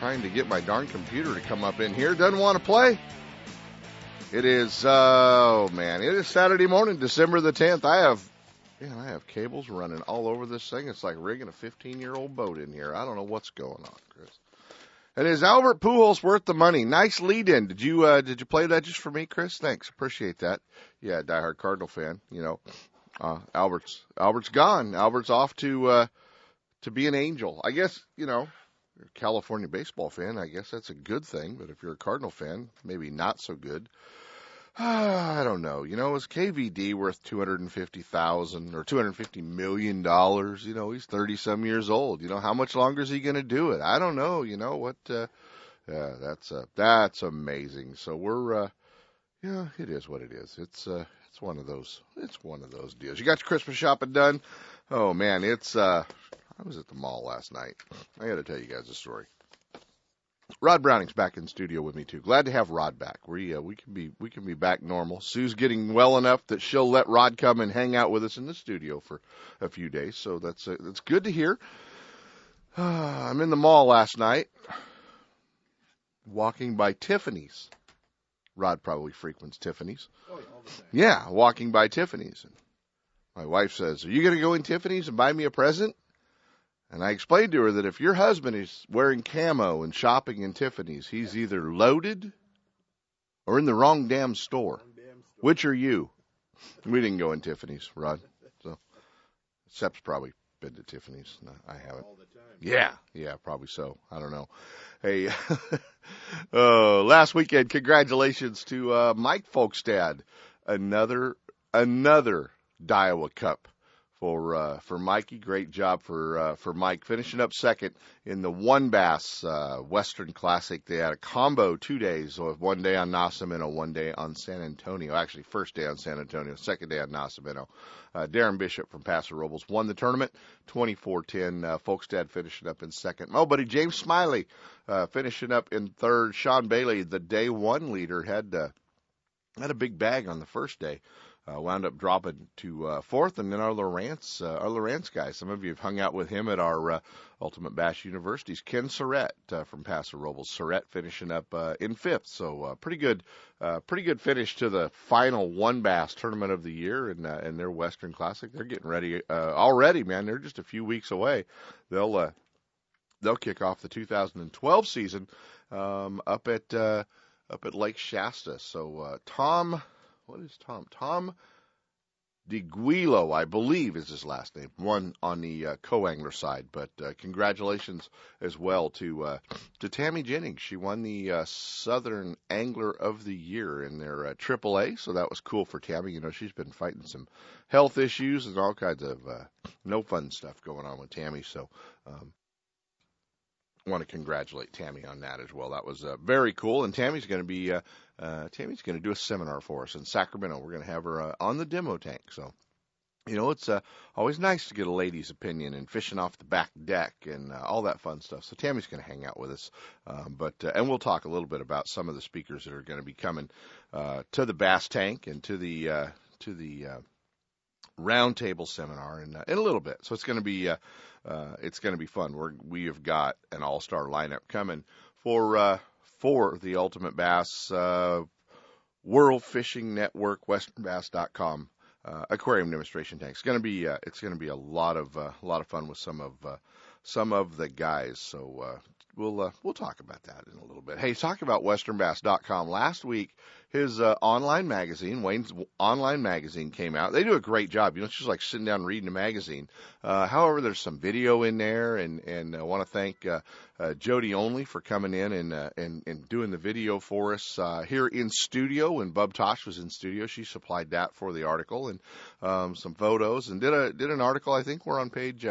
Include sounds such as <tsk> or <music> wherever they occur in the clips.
Trying to get my darn computer to come up in here. Doesn't want to play. It is, uh, oh man, it is Saturday morning, December the 10th. I have, man, I have cables running all over this thing. It's like rigging a 15 year old boat in here. I don't know what's going on, Chris. And is Albert Pujols worth the money? Nice lead in. Did you, uh, did you play that just for me, Chris? Thanks. Appreciate that. Yeah, diehard Cardinal fan, you know, uh, Albert's, Albert's gone. Albert's off to, uh, to be an angel. I guess, you know, you're a California baseball fan, I guess that's a good thing. But if you're a Cardinal fan, maybe not so good. <sighs> I don't know. You know, is KVD worth two hundred and fifty thousand or two hundred fifty million dollars? You know, he's thirty some years old. You know, how much longer is he going to do it? I don't know. You know what? Uh, yeah, that's uh, that's amazing. So we're, uh, yeah, it is what it is. It's uh, it's one of those. It's one of those deals. You got your Christmas shopping done? Oh man, it's. uh I was at the mall last night. I got to tell you guys a story. Rod Browning's back in studio with me too. Glad to have Rod back. We uh, we can be we can be back normal. Sue's getting well enough that she'll let Rod come and hang out with us in the studio for a few days. So that's uh, that's good to hear. Uh, <sighs> I'm in the mall last night, walking by Tiffany's. Rod probably frequents Tiffany's. Oh, Yeah, walking by Tiffany's. And my wife says, "Are you going to go in Tiffany's and buy me a present?" And I explained to her that if your husband is wearing camo and shopping in Tiffany's, he's either loaded or in the wrong damn store. Which are you? We didn't go in Tiffany's, Rod. So, Sep's probably been to Tiffany's. No, I haven't. all the time. Yeah, yeah, probably so. I don't know. Hey, uh, <laughs> last weekend, congratulations to uh, Mike Folkestad, another another Daiwa Cup for uh, for Mikey. Great job for uh, for Mike finishing up second in the one bass uh, Western Classic. They had a combo two days, so one day on Nacimiento, one day on San Antonio. Actually, first day on San Antonio, second day on Nacimiento. Uh, Darren Bishop from Paso Robles won the tournament, 24-10. Uh, Folkestad finishing up in second. Oh, buddy, James Smiley uh, finishing up in third. Sean Bailey, the day one leader, had uh, had a big bag on the first day uh, wound up dropping to uh, fourth, and then our Lowrance, uh, our Lowrance guy. Some of you have hung out with him at our uh, Ultimate Bass Universities. Ken Surrett uh, from Paso Robles. Surrett finishing up uh, in fifth, so uh, pretty good, uh, pretty good finish to the final one bass tournament of the year, in uh, and their Western Classic. They're getting ready uh, already, man. They're just a few weeks away. They'll uh, they'll kick off the 2012 season um, up at uh, up at Lake Shasta. So uh, Tom what is Tom? Tom DeGuilo, I believe, is his last name. One on the uh, co-angler side, but uh, congratulations as well to uh, to Tammy Jennings. She won the uh, Southern Angler of the Year in their uh, AAA, so that was cool for Tammy. You know, she's been fighting some health issues and all kinds of uh, no fun stuff going on with Tammy. So. Um, want to congratulate Tammy on that as well. That was uh, very cool. And Tammy's going to be uh, uh, Tammy's going to do a seminar for us in Sacramento. We're going to have her uh, on the demo tank. So, you know, it's uh, always nice to get a lady's opinion and fishing off the back deck and uh, all that fun stuff. So Tammy's going to hang out with us, um, but uh, and we'll talk a little bit about some of the speakers that are going to be coming uh, to the bass tank and to the uh, to the uh, roundtable seminar in, uh, in a little bit. So it's going to be uh, uh, it's going to be fun. We're we have got an all star lineup coming for uh, for the Ultimate Bass uh, World Fishing Network, WesternBass.com. Uh, aquarium demonstration tank. It's to be uh, it's to be a lot of uh, a lot of fun with some of uh, some of the guys. So uh, we'll uh, we'll talk about that in a little bit. Hey, talk about WesternBass.com. Last week, his uh, online magazine, Wayne's online magazine, came out. They do a great job. You know, it's just like sitting down reading a magazine. Uh, however, there's some video in there, and and I want to thank uh, uh, Jody Only for coming in and uh, and and doing the video for us uh, here in studio. When Bub Tosh was in studio, she supplied that for the article and um, some photos, and did a did an article. I think we're on page.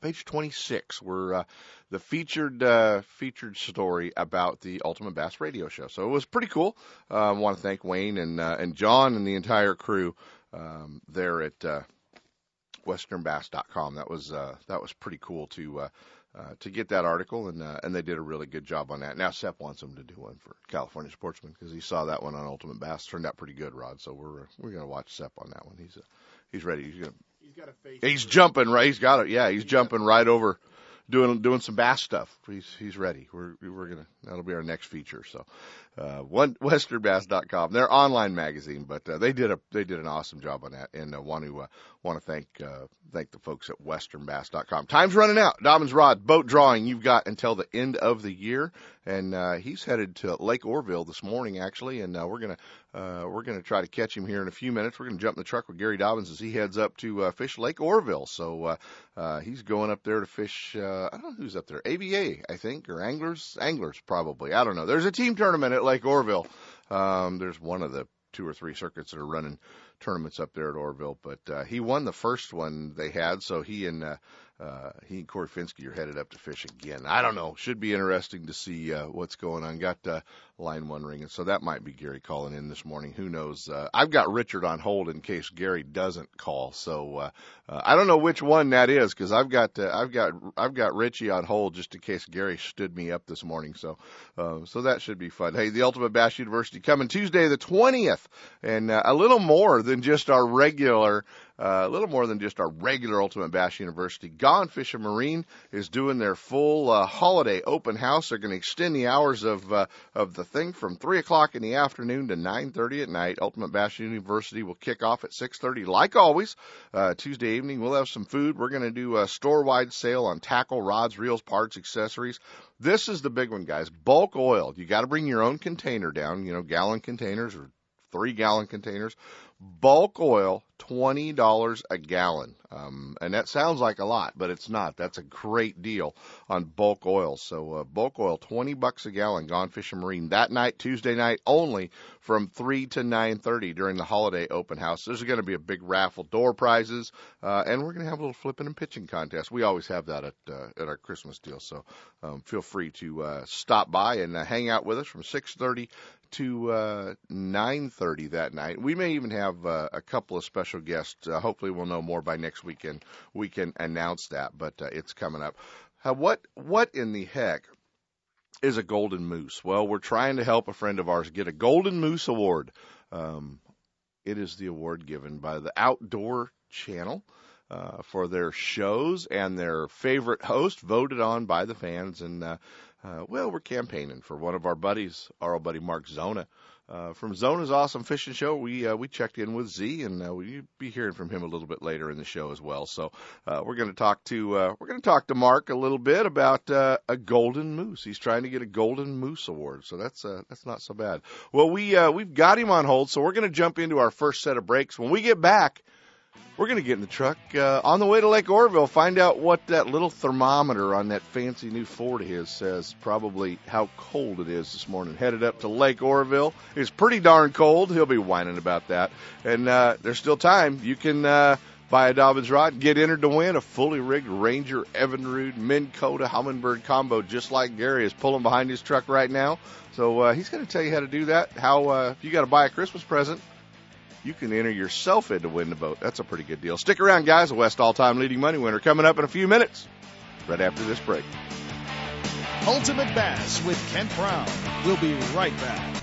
Page 26, were uh, the featured uh, featured story about the Ultimate Bass Radio Show. So it was pretty cool. I uh, want to thank Wayne and uh, and John and the entire crew um, there at uh, WesternBass.com. That was uh, that was pretty cool to. Uh, uh, to get that article, and uh, and they did a really good job on that. Now Sep wants them to do one for California Sportsman because he saw that one on Ultimate Bass turned out pretty good, Rod. So we're we're gonna watch Sep on that one. He's he's ready. He's gonna. He's got a face. He's jumping right. He's got it. Yeah, he's jumping right over doing doing some bass stuff. He's he's ready. We're we're gonna that'll be our next feature. So uh, one westernbass.com. They're online magazine, but uh, they did a they did an awesome job on that, and uh, want to uh, want to thank uh, thank the folks at westernbass.com. Time's running out. Dobyns Rod boat drawing. You've got until the end of the year, and uh, he's headed to Lake Oroville this morning actually, and uh, we're gonna uh, we're gonna try to catch him here in a few minutes. We're gonna jump in the truck with Gary Dobyns as he heads up to uh, fish Lake Oroville. So uh, uh, he's going up there to fish. Uh, I don't know who's up there. ABA, I think, or anglers, anglers probably. I don't know. There's a team tournament at Lake Oroville. Um, there's one of the two or three circuits that are running tournaments up there at Oroville, but uh, he won the first one they had, so he and uh, uh, he and Corey Finsky are headed up to fish again. I don't know. Should be interesting to see uh, what's going on. Got uh, line one ringing, so that might be Gary calling in this morning. Who knows? Uh, I've got Richard on hold in case Gary doesn't call. So uh, uh, I don't know which one that is because I've got uh, I've got I've got Richie on hold just in case Gary stood me up this morning. So uh, so that should be fun. Hey, the Ultimate Bass University coming Tuesday the twentieth, and uh, a little more than just our regular uh, a little more than just our regular Ultimate Bass University. Gone Fishing Marine is doing their full uh, holiday open house. They're going to extend the hours of uh, of the thing from three o'clock in the afternoon to nine thirty at night. Ultimate Bass University will kick off at six thirty, like always. Uh, Tuesday evening, we'll have some food. We're going to do a store wide sale on tackle, rods, reels, parts, accessories. This is the big one, guys. Bulk oil. You got to bring your own container down. You know, gallon containers or three gallon containers bulk oil $20 a gallon. Um, and that sounds like a lot, but it's not. That's a great deal on bulk oil. So, uh, bulk oil, 20 bucks a gallon, Gone Fishing Marine. That night, Tuesday night only from 3 to 9.30 during the holiday open house. There's going to be a big raffle, door prizes, uh, and we're going to have a little flipping and pitching contest. We always have that at, uh, at our Christmas deal. So, um, feel free to, uh, stop by and uh, hang out with us from 6.30 to uh, 9:30 that night. We may even have uh, a couple of special guests. Uh, hopefully, we'll know more by next weekend. We can announce that, but uh, it's coming up. Uh, what what in the heck is a golden moose? Well, we're trying to help a friend of ours get a golden moose award. Um, it is the award given by the Outdoor Channel. Uh, for their shows and their favorite host voted on by the fans and uh, uh, well, we're campaigning for one of our buddies, our old buddy Mark Zona. Uh, from Zona's Awesome Fishing Show, we uh, we checked in with Z, and uh, we'll be hearing from him a little bit later in the show as well. So uh, we're going to talk to uh, we're going to talk to Mark a little bit about uh, a golden moose. He's trying to get a golden moose award, so that's uh, that's not so bad. Well, we uh, we've got him on hold, so we're going to jump into our first set of breaks. When we get back, we're going to get in the truck uh, on the way to Lake Oroville, find out what that little thermometer on that fancy new Ford of his says, probably how cold it is this morning. Headed up to Lake Oroville. It's pretty darn cold. He'll be whining about that. And uh, there's still time. You can uh, buy a Dobyns rod, get entered to win a fully rigged Ranger Evinrude Minn Kota Humminbird combo, just like Gary is pulling behind his truck right now. So uh, he's going to tell you how to do that. How uh, if you got to buy a Christmas present, you can enter yourself in to win the boat. That's a pretty good deal. Stick around, guys. The West all-time leading money winner coming up in a few minutes, right after this break. Ultimate Bass with Kent Brown. We'll be right back.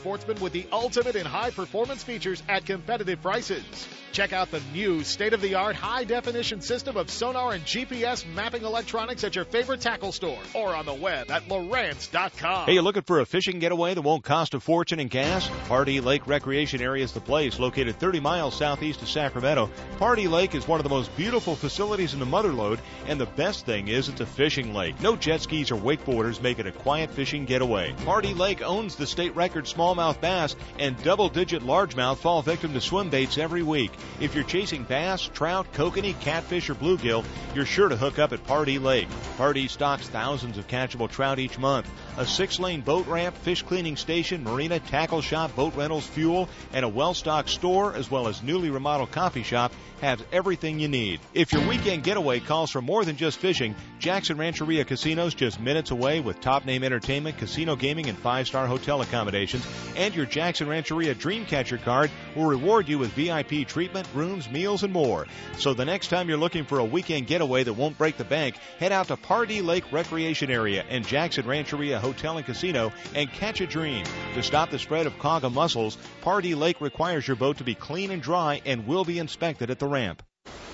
sportsman with the ultimate in high performance features at competitive prices. Check out the new state of the art high definition system of sonar and GPS mapping electronics at your favorite tackle store or on the web at Lowrance.com. Hey, you looking for a fishing getaway that won't cost a fortune in gas? Pardee Lake Recreation Area is the place, located 30 miles southeast of Sacramento. Pardee Lake is one of the most beautiful facilities in the Motherlode, and the best thing is it's a fishing lake. No jet skis or wakeboarders make it a quiet fishing getaway. Pardee Lake owns the state record smallmouth bass and double digit largemouth fall victim to swim baits every week. If you're chasing bass, trout, kokanee, catfish, or bluegill, you're sure to hook up at Pardee Lake. Pardee stocks thousands of catchable trout each month. A six lane boat ramp, fish cleaning station, marina, tackle shop, boat rentals, fuel, and a well stocked store, as well as newly remodeled coffee shop, have everything you need. If your weekend getaway calls for more than just fishing, Jackson Rancheria Casinos just minutes away with top name entertainment, casino gaming, and five star hotel accommodations. And your Jackson Rancheria Dreamcatcher card will reward you with VIP treatment, rooms, meals, and more. So the next time you're looking for a weekend getaway that won't break the bank, head out to Pardee Lake Recreation Area and Jackson Rancheria Hotel and Casino and catch a dream. To stop the spread of quagga mussels, Pardee Lake requires your boat to be clean and dry and will be inspected at the ramp.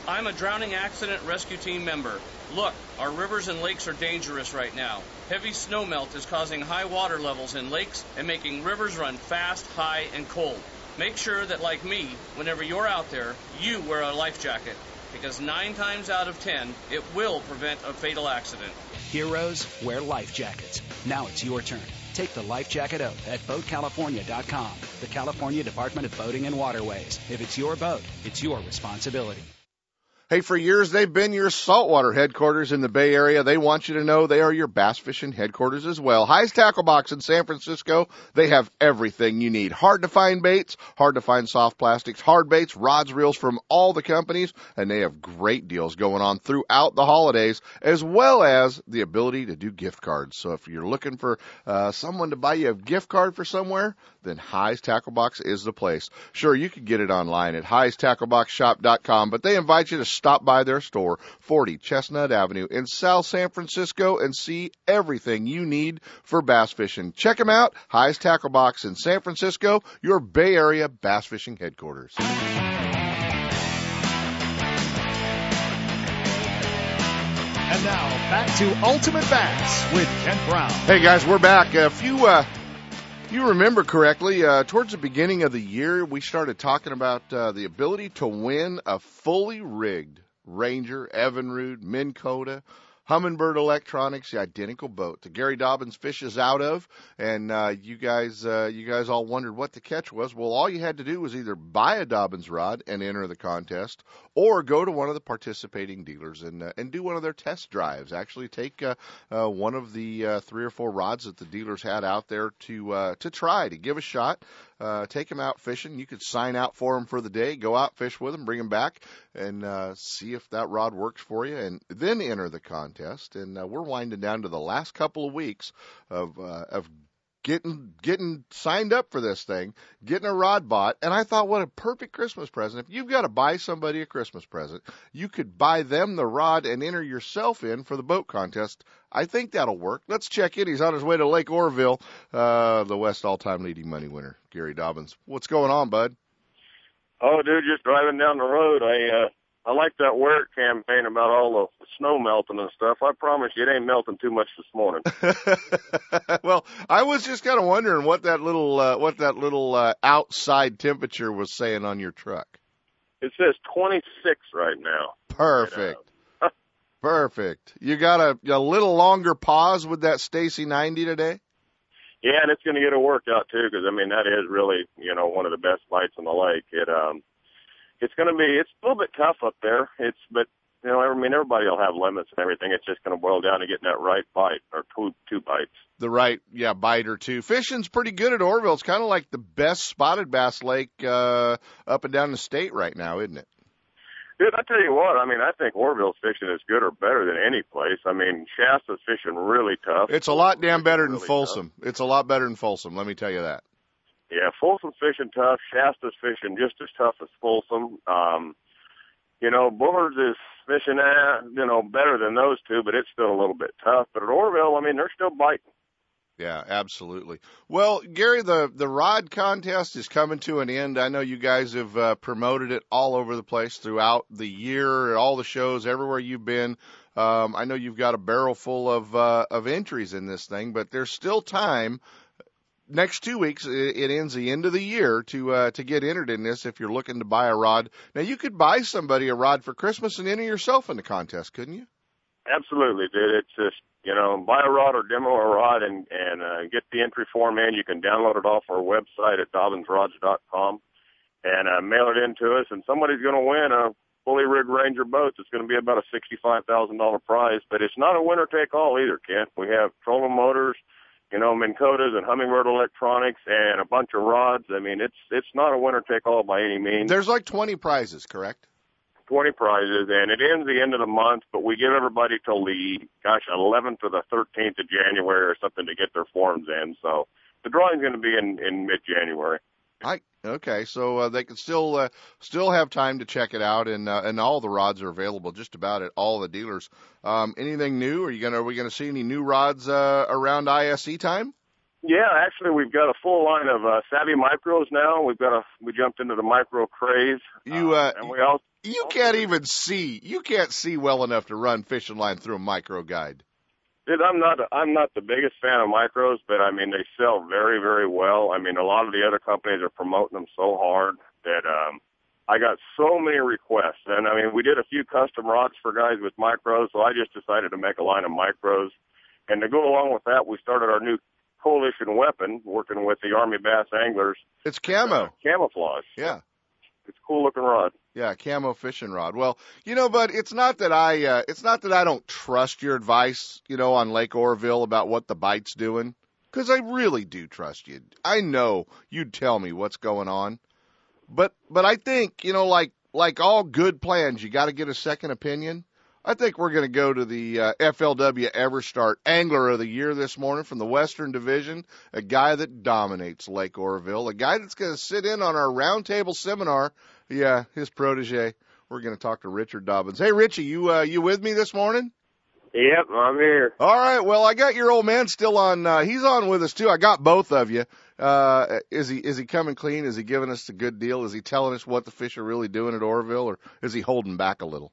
I'm a drowning accident rescue team member. Look, our rivers and lakes are dangerous right now. Heavy snowmelt is causing high water levels in lakes and making rivers run fast, high, and cold. Make sure that, like me, whenever you're out there, you wear a life jacket because nine times out of ten, it will prevent a fatal accident. Heroes wear life jackets. Now it's your turn. Take the life jacket oath at BoatCalifornia.com, the California Department of Boating and Waterways. If it's your boat, it's your responsibility. Hey, for years they've been your saltwater headquarters in the Bay Area. They want you to know they are your bass fishing headquarters as well. Hi's Tackle Box in San Francisco. They have everything you need. Hard to find baits, hard to find soft plastics, hard baits, rods, reels from all the companies, and they have great deals going on throughout the holidays, as well as the ability to do gift cards. So if you're looking for uh, someone to buy you a gift card for somewhere, then Hi's Tackle Box is the place. Sure, you can get it online at highstackleboxshop.com, but they invite you to stop by their store, 40 Chestnut Avenue in South San Francisco, and see everything you need for bass fishing. Check them out, Hi's Tackle Box in San Francisco, your Bay Area bass fishing headquarters. And now back to Ultimate Bass with Kent Brown. Hey guys, we're back. A few uh, you remember correctly, uh, towards the beginning of the year, we started talking about uh, the ability to win a fully rigged Ranger, Evinrude, Minn Kota, Humminbird Electronics, the identical boat that Gary Dobyns fishes out of, and uh, you guys, uh, you guys all wondered what the catch was. Well, all you had to do was either buy a Dobyns rod and enter the contest, or go to one of the participating dealers and uh, and do one of their test drives. Actually, take uh, uh, one of the uh, three or four rods that the dealers had out there to uh, to try to give a shot. Uh, take them out fishing. You could sign out for them for the day, go out fish with them, bring them back, and uh, see if that rod works for you, and then enter the contest. And uh, we're winding down to the last couple of weeks of uh, of getting getting signed up for this thing, getting a rod bought, and I thought what a perfect Christmas present. If you've got to buy somebody a Christmas present, you could buy them the rod and enter yourself in for the boat contest. I think that'll work. Let's check in. He's on his way to Lake Oroville, uh, the West all-time leading money winner, Gary Dobyns. What's going on, bud? Oh, dude, just driving down the road. I uh I like that WEAR It campaign about all the snow melting and stuff. I promise you, it ain't melting too much this morning. <laughs> well, I was just kind of wondering what that little uh, what that little uh, outside temperature was saying on your truck. It says 26 right now. Perfect. <laughs> Perfect. You got a, a little longer pause with that Staysee 90 today? Yeah, and it's going to get a workout too, because I mean that is really you know one of the best bites on the lake. It um, it's going to be it's a little bit tough up there. It's but you know I mean everybody will have limits and everything. It's just going to boil down to getting that right bite or two two bites. The right, yeah, bite or two. Fishing's pretty good at Oroville. It's kind of like the best spotted bass lake uh, up and down the state right now, isn't it? Dude, I tell you what, I mean, I think Oroville's fishing is good or better than any place. I mean, Shasta's fishing really tough. It's a lot damn better than Really Folsom. It's a lot better than Folsom. Let me tell you that. Yeah, Folsom's fishing tough. Shasta's fishing just as tough as Folsom. Um, you know, Bullards is fishing, uh, you know, better than those two, but it's still a little bit tough. But at Oroville, I mean, they're still biting. Yeah, absolutely. Well, Gary, the the rod contest is coming to an end. I know you guys have uh, promoted it all over the place throughout the year, all the shows, everywhere you've been. Um, I know you've got a barrel full of uh, of entries in this thing, but there's still time. Next two weeks, it, ends the end of the year to uh, to get entered in this. If you're looking to buy a rod, now you could buy somebody a rod for Christmas and enter yourself in the contest, couldn't you? Absolutely, dude. It's just you know, buy a rod or demo a rod and and uh, get the entry form in. You can download it off our website at dobynsrods.com and uh, mail it in to us. And somebody's going to win a fully rigged Ranger boat. It's going to be about a sixty-five thousand dollar prize, but it's not a winner take all either, Kent. We have trolling motors, you know, Minn Kotas and Humminbird electronics and a bunch of rods. I mean, it's it's not a winner take all by any means. There's like 20 prizes, correct? 20 prizes, and it ends the end of the month, but we give everybody till the, gosh, 11th or the 13th of January or something to get their forms in. So the drawing's going to be in, in mid-January. I okay, so uh, they can still uh, still have time to check it out, and uh, and all the rods are available just about at all the dealers. Um, anything new? Are you gonna are we gonna see any new rods uh, around ISE time? Yeah, actually, we've got a full line of uh, Savvy Micros now. We've got a we jumped into the micro craze. You uh, and we also you can't even see. You can't see well enough to run fishing line through a micro guide. Dude, I'm not I'm not the biggest fan of micros, but I mean they sell very very well. I mean a lot of the other companies are promoting them so hard that um I got so many requests. And I mean we did a few custom rods for guys with micros, so I just decided to make a line of micros. And to go along with that, we started our new coalition weapon working with the Army Bass Anglers. It's camo. Uh, camouflage. Yeah. It's cool looking rod. Yeah, camo fishing rod. Well, you know, but it's not that I uh, it's not that I don't trust your advice, you know, on Lake Oroville about what the bite's doing, because I really do trust you. I know you'd tell me what's going on, but but I think you know, like like all good plans, you got to get a second opinion. I think we're going to go to the uh, FLW EverStart Angler of the Year this morning from the Western Division, a guy that dominates Lake Oroville, a guy that's going to sit in on our roundtable seminar yeah, his protege. We're going to talk to Richard Dobyns. Hey, Richie, you uh, you with me this morning? Yep, I'm here. All right. Well, I got your old man still on. Uh, he's on with us too. I got both of you. Uh, is he is he coming clean? Is he giving us a good deal? Is he telling us what the fish are really doing at Oroville, or is he holding back a little?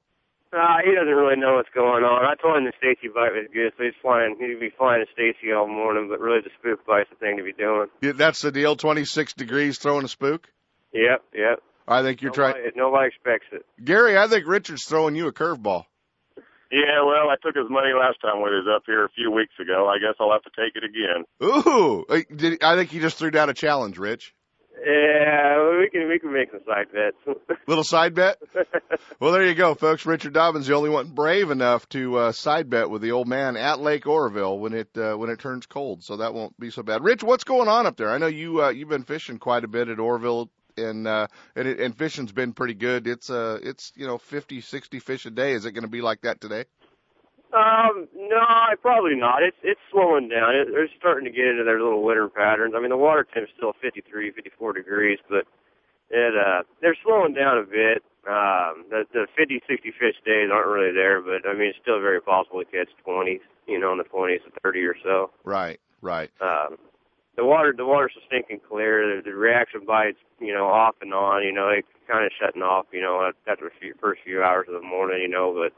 Uh, he doesn't really know what's going on. I told him the Staysee bite was good, so he's flying. He'd be flying a Staysee all morning, but really the spook bite's the thing to be doing. Yeah, that's the deal. Twenty six degrees throwing a spook. Yep, yep. I think you're nobody, trying. Nobody expects it. Gary, I think Richard's throwing you a curveball. Yeah, well, I took his money last time when he was up here a few weeks ago. I guess I'll have to take it again. Ooh, did, I think he just threw down a challenge, Rich. Yeah, we can we can make some side bets. <laughs> Little side bet. well, there you go, folks. Richard Dobyns, the only one brave enough to uh, side bet with the old man at Lake Oroville when it uh, when it turns cold, so that won't be so bad. Rich, what's going on up there? I know you uh, you've been fishing quite a bit at Oroville and uh and, and fishing's been pretty good. It's uh it's you know fifty sixty fish a day. Is it going to be like that today? Um, no, I probably not. It's it's slowing down. It, they're starting to get into their little winter patterns. I mean, the water temp's still 53, 54 degrees, but it uh they're slowing down a bit. Um, the the 50, 60 fish days aren't really there, but I mean, it's still very possible to catch 20, you know, in the 20s to 30 or so. Right, right. Um, the water the water's so stinking clear. The, the reaction bites, you know, off and on. You know, it kind of shutting off. You know, after the few, first few hours of the morning. You know, but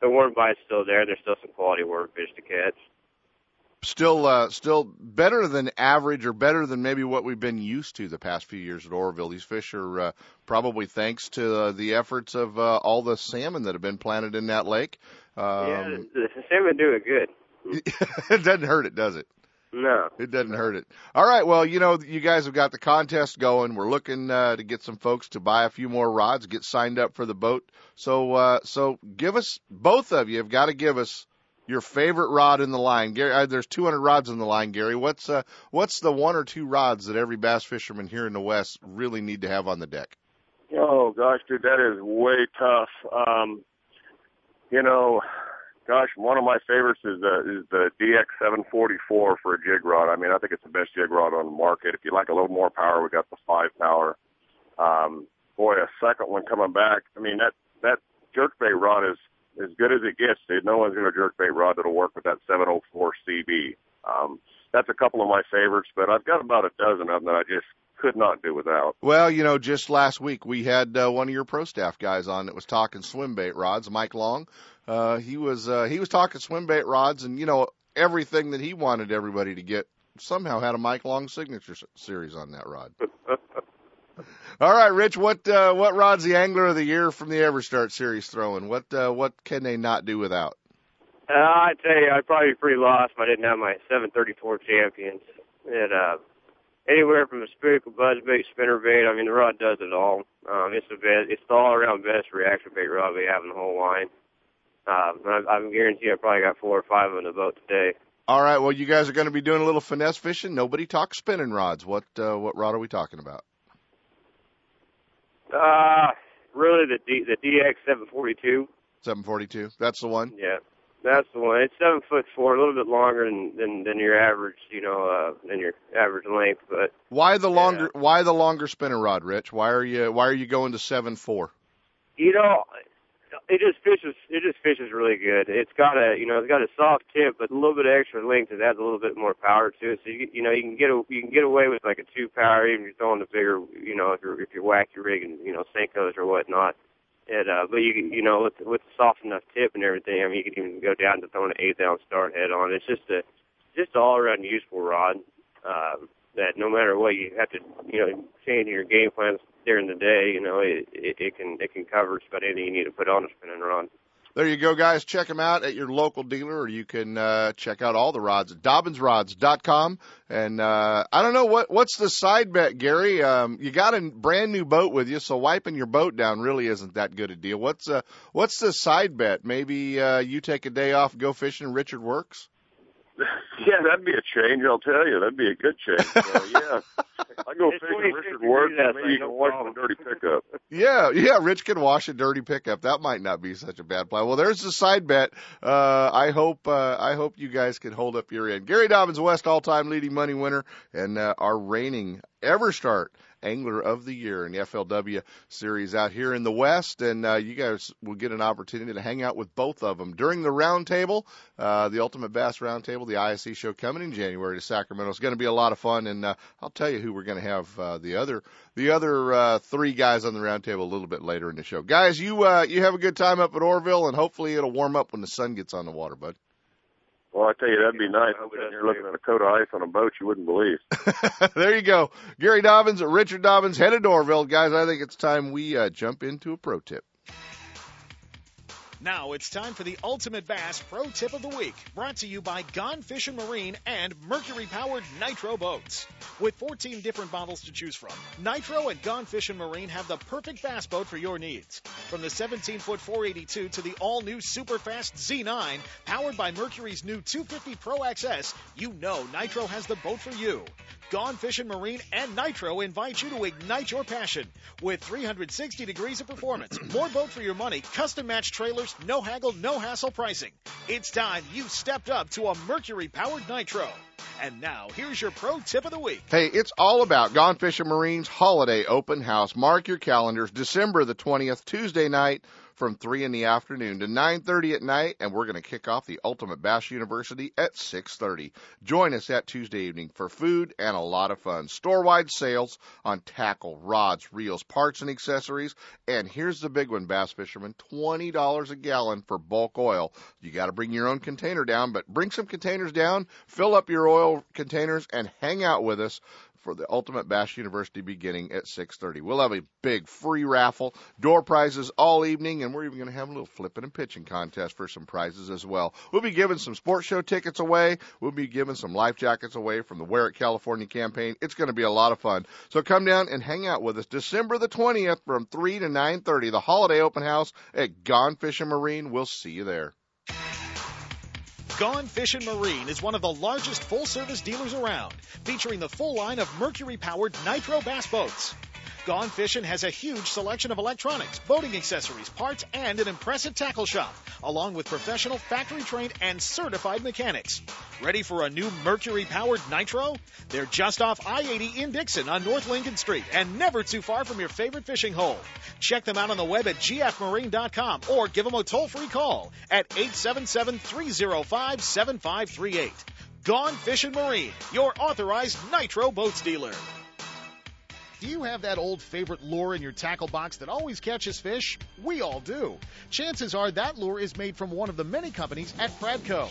the worm bite's still there. There's still some quality worm fish to catch. Still, uh, still better than average, or better than maybe what we've been used to the past few years at Oroville. These fish are uh, probably thanks to uh, the efforts of uh, all the salmon that have been planted in that lake. Um, yeah, the, the salmon do it good. <laughs> it doesn't hurt it, does it? No. It doesn't hurt it. All right. Well, you know, you guys have got the contest going. We're looking uh, to get some folks to buy a few more rods, get signed up for the boat. So, uh, so give us both of you have got to give us your favorite rod in the line. Gary, uh, there's 200 rods in the line. Gary, what's uh, what's the one or two rods that every bass fisherman here in the West really need to have on the deck? Oh gosh, dude, that is way tough. Um, you know, gosh, one of my favorites is the is the DX744 for a jig rod. I mean, I think it's the best jig rod on the market. If you like a little more power, we got the five power. Um, boy, a second one coming back. I mean, that that jerkbait rod is as good as it gets, dude. No one's going to jerkbait rod that'll work with that 704 CB. Um, that's a couple of my favorites. But I've got about a dozen of them that I just could not do without. Well, you know, just last week we had uh, one of your pro staff guys on that was talking swim bait rods, Mike Long. Uh, he was uh, he was talking swim bait rods, and you know everything that he wanted everybody to get somehow had a Mike Long signature series on that rod. <laughs> All right, Rich, what uh, what rod's the angler of the year from the EverStart series throwing? What uh, what can they not do without? Uh, I tell you, I'd probably be pretty lost if I didn't have my 734 champions. It uh, anywhere from a spherical buzz bait, spinner bait. I mean, the rod does it all. Um, it's the best. It's the all around best reaction bait rod we have in the whole line. Um, I, I'm guarantee I probably got four or five on the boat today. All right. Well, you guys are going to be doing a little finesse fishing. Nobody talks spinning rods. What uh, what rod are we talking about? Uh, really the D, the DX 742. 742. That's the one. Yeah, that's the one. It's seven foot four, a little bit longer than than, than your average, you know, uh, than your average length. But why the longer? Yeah. Why the longer spinner rod, Rich? Why are you Why are you going to seven four? You know, it just fishes. It just fishes really good. It's got a you know it's got a soft tip, but a little bit of extra length It adds a little bit more power to it. So you you know you can get a you can get away with like a two power even if you're throwing the bigger you know if you're if you're wacky rigging you know Senkos or whatnot. And uh, but you you know with with the soft enough tip and everything, I mean you can even go down to throwing an eighth ounce dart head on. It's just a just all around useful rod. Um, that no matter what you have to, you know, change your game plans during the day, you know, it, it, it can it can cover just about anything you need to put on a spinning rod. There you go, guys. Check them out at your local dealer, or you can uh, check out all the rods at DobynsRods.com. And uh, I don't know what what's the side bet, Gary. Um, you got a brand new boat with you, so wiping your boat down really isn't that good a deal. What's uh, what's the side bet? Maybe uh, you take a day off, go fishing, Richard works. <laughs> Yeah, that'd be a change. I'll tell you, that'd be a good change. So, <laughs> yeah, I go fishing Richard Ward. Maybe you can wash the dirty pickup. <laughs> Yeah, yeah. Rich can wash a dirty pickup. That might not be such a bad plan. Well, there's the side bet. Uh, I hope uh, I hope you guys can hold up your end. Gary Dobyns, West all-time leading money winner, and uh, our reigning EverStart Angler of the Year in the FLW series out here in the West. And uh, you guys will get an opportunity to hang out with both of them during the roundtable, uh, the Ultimate Bass Roundtable, the ISE show coming in January to Sacramento. It's going to be a lot of fun. And uh, I'll tell you who we're going to have uh, the other the other uh, three guys on the roundtable a little bit later in the show. Guys, you uh, you have a good time up at Oroville, and hopefully it'll warm up when the sun gets on the water, bud. Well, I tell you, that'd be nice. You're looking at a coat of ice on a boat you wouldn't believe. <laughs> there you go. Gary Dobyns, Richard Dobyns, headed to Oroville. Guys, I think it's time we uh, jump into a pro tip. Now it's time for the Ultimate Bass Pro Tip of the Week, brought to you by Gone Fishing Marine and Mercury powered Nitro Boats. With 14 different models to choose from, Nitro and Gone Fishing Marine have the perfect bass boat for your needs. From the 17 foot 482 to the all new super fast Z9, powered by Mercury's new 250 Pro XS, you know Nitro has the boat for you. Gone Fishing Marine and Nitro invite you to ignite your passion with 360 degrees of performance, <clears throat> more boat for your money, custom matched trailers, no haggle, no hassle pricing. It's time you stepped up to a Mercury powered Nitro. And now, here's your pro tip of the week. Hey, it's all about Gone Fishing Marine's holiday open house. Mark your calendars, December the 20th, Tuesday night from 3 in the afternoon to 9.30 at night, and we're going to kick off the Ultimate Bass University at 6.30. Join us that Tuesday evening for food and a lot of fun. Store-wide sales on tackle, rods, reels, parts, and accessories. And here's the big one, bass fishermen, $20 a gallon for bulk oil. You got to bring your own container down, but bring some containers down, fill up your oil containers, and hang out with us for the Ultimate Bass University beginning at 6:30. We'll have a big free raffle, door prizes all evening, and we're even going to have a little flipping and pitching contest for some prizes as well. We'll be giving some sports show tickets away. We'll be giving some life jackets away from the Wear It California campaign. It's going to be a lot of fun. So come down and hang out with us December the 20th from 3 to 9:30, the holiday open house at Gone Fishing Marine. We'll see you there. Gone Fishing Marine is one of the largest full service dealers around, featuring the full line of Mercury powered Nitro bass boats. Gone Fishing has a huge selection of electronics, boating accessories, parts, and an impressive tackle shop, along with professional factory trained and certified mechanics. Ready for a new Mercury powered Nitro? They're just off I 80 in Dixon on North Lincoln Street and never too far from your favorite fishing hole. Check them out on the web at gfmarine.com or give them a toll free call at 877 305 7538. Gone Fishing Marine, your authorized Nitro boats dealer. Do you have that old favorite lure in your tackle box that always catches fish? We all do. Chances are that lure is made from one of the many companies at Pradco.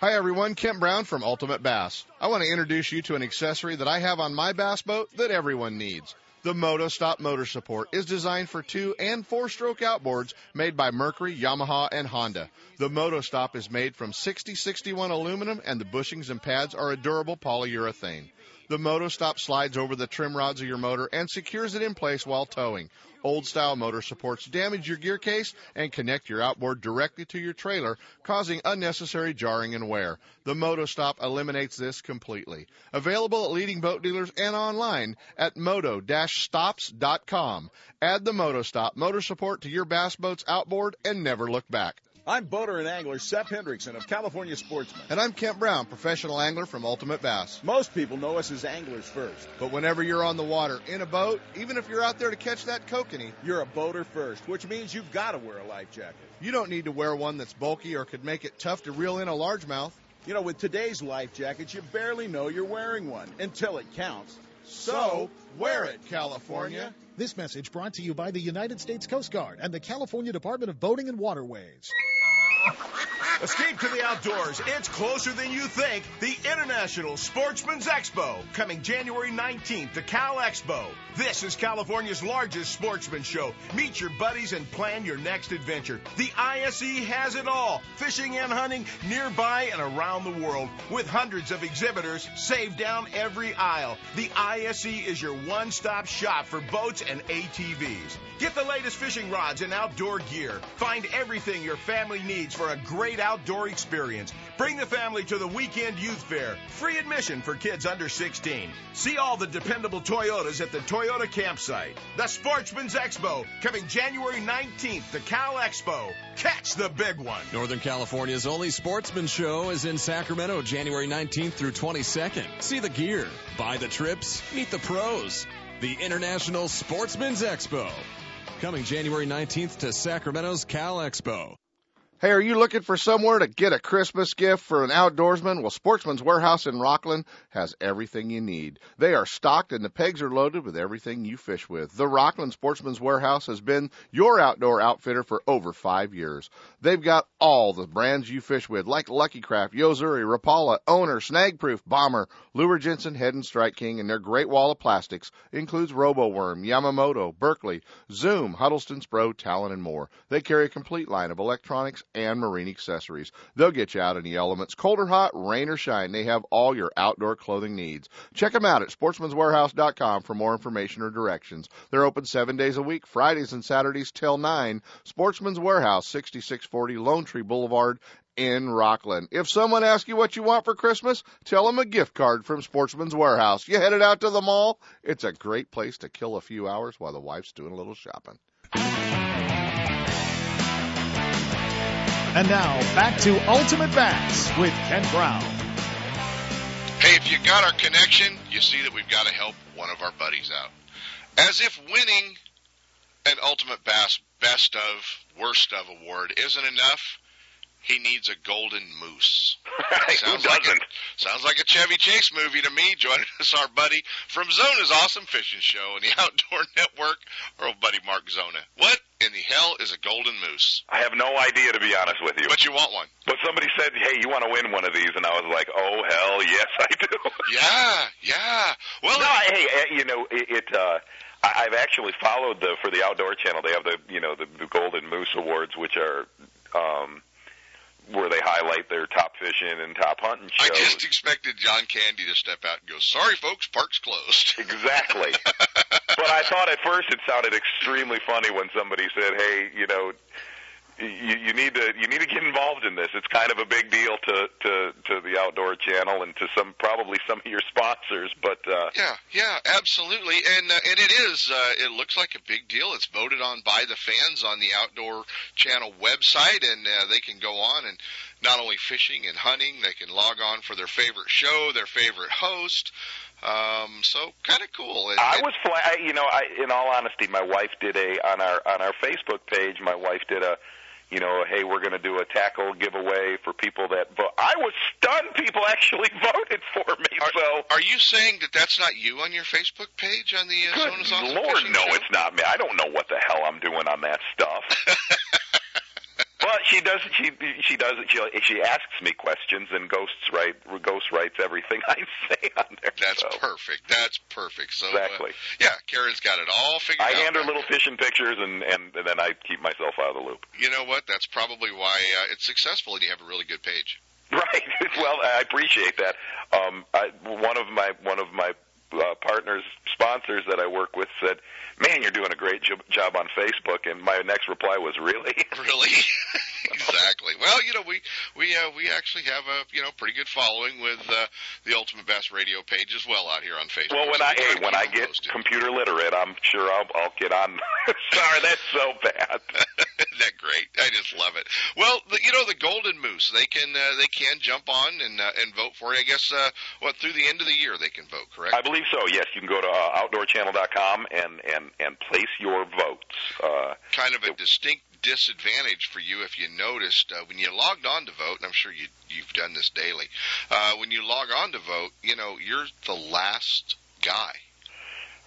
Hi everyone, Kent Brown from Ultimate Bass. I want to introduce you to an accessory that I have on my bass boat that everyone needs. The MotoStop motor support is designed for two and four stroke outboards made by Mercury, Yamaha, and Honda. The MotoStop is made from 6061 aluminum and the bushings and pads are a durable polyurethane. The MotoStop slides over the trim rods of your motor and secures it in place while towing. Old style motor supports damage your gear case and connect your outboard directly to your trailer, causing unnecessary jarring and wear. The MotoStop eliminates this completely. Available at leading boat dealers and online at moto-stops.com. Add the MotoStop motor support to your bass boat's outboard and never look back. I'm boater and angler Seth Hendrickson of California Sportsman. And I'm Kent Brown, professional angler from Ultimate Bass. Most people know us as anglers first. But whenever you're on the water in a boat, even if you're out there to catch that kokanee, you're a boater first, which means you've got to wear a life jacket. You don't need to wear one that's bulky or could make it tough to reel in a largemouth. You know, with today's life jackets, you barely know you're wearing one until it counts. So, wear it, California. This message brought to you by the United States Coast Guard and the California Department of Boating and Waterways. Escape to the outdoors. It's closer than you think. The International Sportsman's Expo, coming January 19th to Cal Expo. This is California's largest sportsman show. Meet your buddies and plan your next adventure. The ISE has it all fishing and hunting nearby and around the world. With hundreds of exhibitors, save down every aisle. The ISE is your one stop shop for boats and ATVs. Get the latest fishing rods and outdoor gear. Find everything your family needs for a great outdoor experience. Bring the family to the weekend youth fair. Free admission for kids under 16. See all the dependable Toyotas at the Toyota campsite. The Sportsman's Expo, coming January 19th to Cal Expo. Catch the big one. Northern California's only sportsman show is in Sacramento, January 19th through 22nd. See the gear, buy the trips, meet the pros. The International Sportsman's Expo. Coming January 19th to Sacramento's Cal Expo. Hey, are you looking for somewhere to get a Christmas gift for an outdoorsman? Well, Sportsman's Warehouse in Rocklin has everything you need. They are stocked and the pegs are loaded with everything you fish with. The Rocklin Sportsman's Warehouse has been your outdoor outfitter for over five years. They've got all the brands you fish with, like Lucky Craft, Yo-Zuri, Rapala, Owner, Snagproof, Bomber, Luhr-Jensen, Head and Strike King, and their great wall of plastics includes RoboWorm, Yamamoto, Berkley, Zoom, Huddleston Pro, Talon, and more. They carry a complete line of electronics and marine accessories. They'll get you out in the elements, cold or hot, rain or shine. They have all your outdoor clothing needs. Check them out at sportsmanswarehouse.com for more information or directions. They're open seven days a week, Fridays and Saturdays till 9. Sportsman's Warehouse, 6640 Lone Tree Boulevard in Rocklin. If someone asks you what you want for Christmas, tell them a gift card from Sportsman's Warehouse. You headed out to the mall? It's a great place to kill a few hours while the wife's doing a little shopping. And now back to Ultimate Bass with Kent Brown. Hey, if you got our connection, you see that we've got to help one of our buddies out. As if winning an Ultimate Bass Best of, Worst of award isn't enough, he needs a golden moose. sounds like a, sounds like a Chevy Chase movie to me. Joining <laughs> us, our buddy from Zona's Awesome Fishing Show and the <laughs> Outdoor Network, our old buddy Mark Zona. What in the hell is a golden moose? I have no idea, to be honest with you. But you want one? But somebody said, "Hey, you want to win one of these?" And I was like, "Oh hell, yes, I do." <laughs> yeah, yeah. Well, no, hey, eh, you know, it. it uh, I- I've actually followed the for the Outdoor Channel. They have the you know the, the Golden Moose Awards, which are um, where they highlight their top fishing and top hunting shows. I just expected John Candy to step out and go, "Sorry, folks, park's closed." <laughs> Exactly. but I thought at first it sounded extremely funny when somebody said, "Hey, you know." You, you need to you need to get involved in this. It's kind of a big deal to to to the Outdoor Channel and to some probably some of your sponsors. But uh, yeah, yeah, absolutely, and uh, and it is. Uh, it looks like a big deal. It's voted on by the fans on the Outdoor Channel website, and uh, they can go on and not only fishing and hunting, they can log on for their favorite show, their favorite host. Um, so kind of cool. I was, fly, you know, I, in all honesty, my wife did a on our on our Facebook page. My wife did a you know, hey, we're going to do a tackle giveaway for people that vote. I was stunned people actually <laughs> voted for me. Are, so, are you saying that that's not you on your Facebook page on the uh, Good Lord, no, show? it's not me. I don't know what the hell I'm doing on that stuff. <laughs> But she does. She she does. She she asks me questions, and ghosts write ghost writes everything <laughs> I say on there. That's so. perfect. That's perfect. So exactly. Uh, yeah, Karen's got it all figured I out. I hand her little fishing pictures, and, and and then I keep myself out of the loop. You know what? That's probably why uh, it's successful, and you have a really good page. <laughs> Right. <laughs> Well, I appreciate that. Um, I, one of my one of my uh, partners, sponsors that I work with said, "Man, you're doing a great job, job on Facebook." And my next reply was, "Really? <laughs> <laughs> Really? <laughs> exactly. Well, you know, we we uh, we actually have a you know pretty good following with uh, the Ultimate Bass Radio page as well out here on Facebook. Well, when so I hey, when I get computer literate, I'm sure I'll I'll get on. Sorry, that's so bad. Isn't that great? I just love it. Well, the, you know the Golden Moose, they can uh, they can jump on and uh, and vote for it. I guess uh, what through the end of the year they can vote, correct? I believe so. Yes, you can go to uh, outdoorchannel.com and and and place your votes. Uh, kind of a distinct disadvantage for you if you noticed uh, when you logged on to vote, and I'm sure you you've done this daily. Uh, when you log on to vote, you know you're the last guy.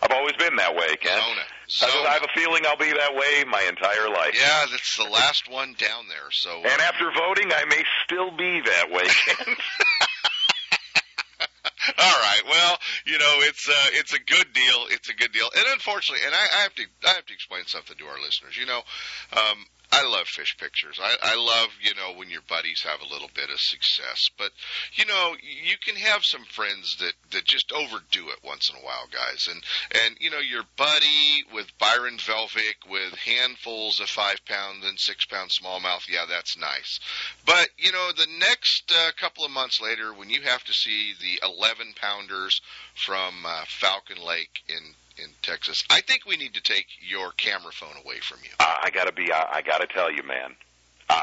I've always been that way, Ken. Zona. Zona. I have a feeling I'll be that way my entire life. Yeah, that's the last one down there. So, uh, and after voting, I may still be that way, Ken. <laughs> <laughs> All right. Well, you know, it's uh, it's a good deal. It's a good deal. And unfortunately, and I, I have to I have to explain something to our listeners. You know, um, I love fish pictures. I, I love, you know, when your buddies have a little bit of success. But, you know, you can have some friends that, that just overdo it once in a while, guys. And, and, you know, your buddy with Byron Velvick with handfuls of five pound and six pound smallmouth, yeah, that's nice. But, you know, the next uh, couple of months later, when you have to see the 11 pounders from uh, Falcon Lake in in Texas. I think we need to take your camera phone away from you. Uh, I gotta be. I, I gotta tell you, man. Uh,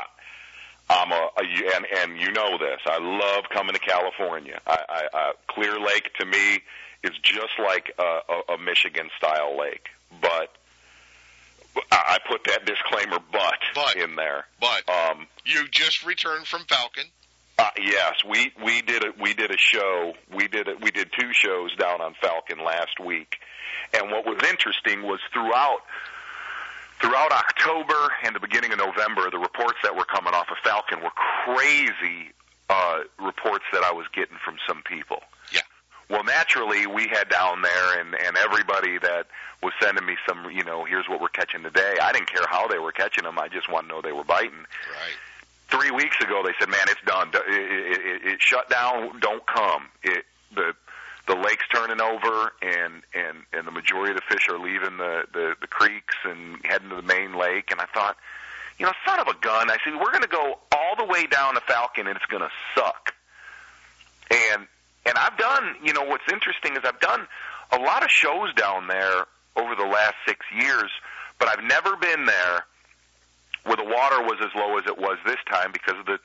I'm a, a and and you know this. I love coming to California. I, I, I Clear Lake to me is just like a, a, a Michigan style lake, but I put that disclaimer "but" but in there. But um, you just returned from Falcon. Uh, yes, we we did a we did a show. We did a, we did two shows down on Falcon last week, and what was interesting was throughout throughout October and the beginning of November, the reports that were coming off of Falcon were crazy uh, reports that I was getting from some people. Yeah. Well, naturally, we had down there, and and everybody that was sending me some, you know, here's what we're catching today. I didn't care how they were catching them. I just want to know they were biting. Right three weeks ago they said, "Man, it's done. It, it, it, it shut down. Don't come." It the the lake's turning over, and and and the majority of the fish are leaving the the, the creeks and heading to the main lake. And I thought, you know, son of a gun. I said, we're going to go all the way down to Falcon, and it's going to suck. And and I've done, you know, what's interesting is I've done a lot of shows down there over the last six years, but I've never been there where the water was as low as it was this time because of the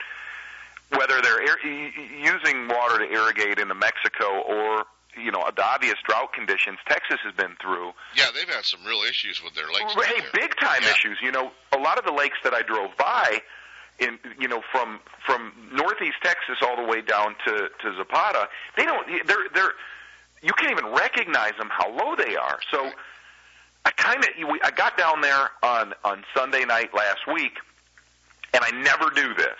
whether they're ir- using water to irrigate into Mexico or you know the obvious drought conditions Texas has been through. Yeah, they've had some real issues with their lakes. Hey, big time yeah. issues. You know, a lot of the lakes that I drove by in you know from from northeast Texas all the way down to to Zapata, they don't they're they're you can't even recognize them how low they are. So I kind of I got down there on on Sunday night last week, and I never do this.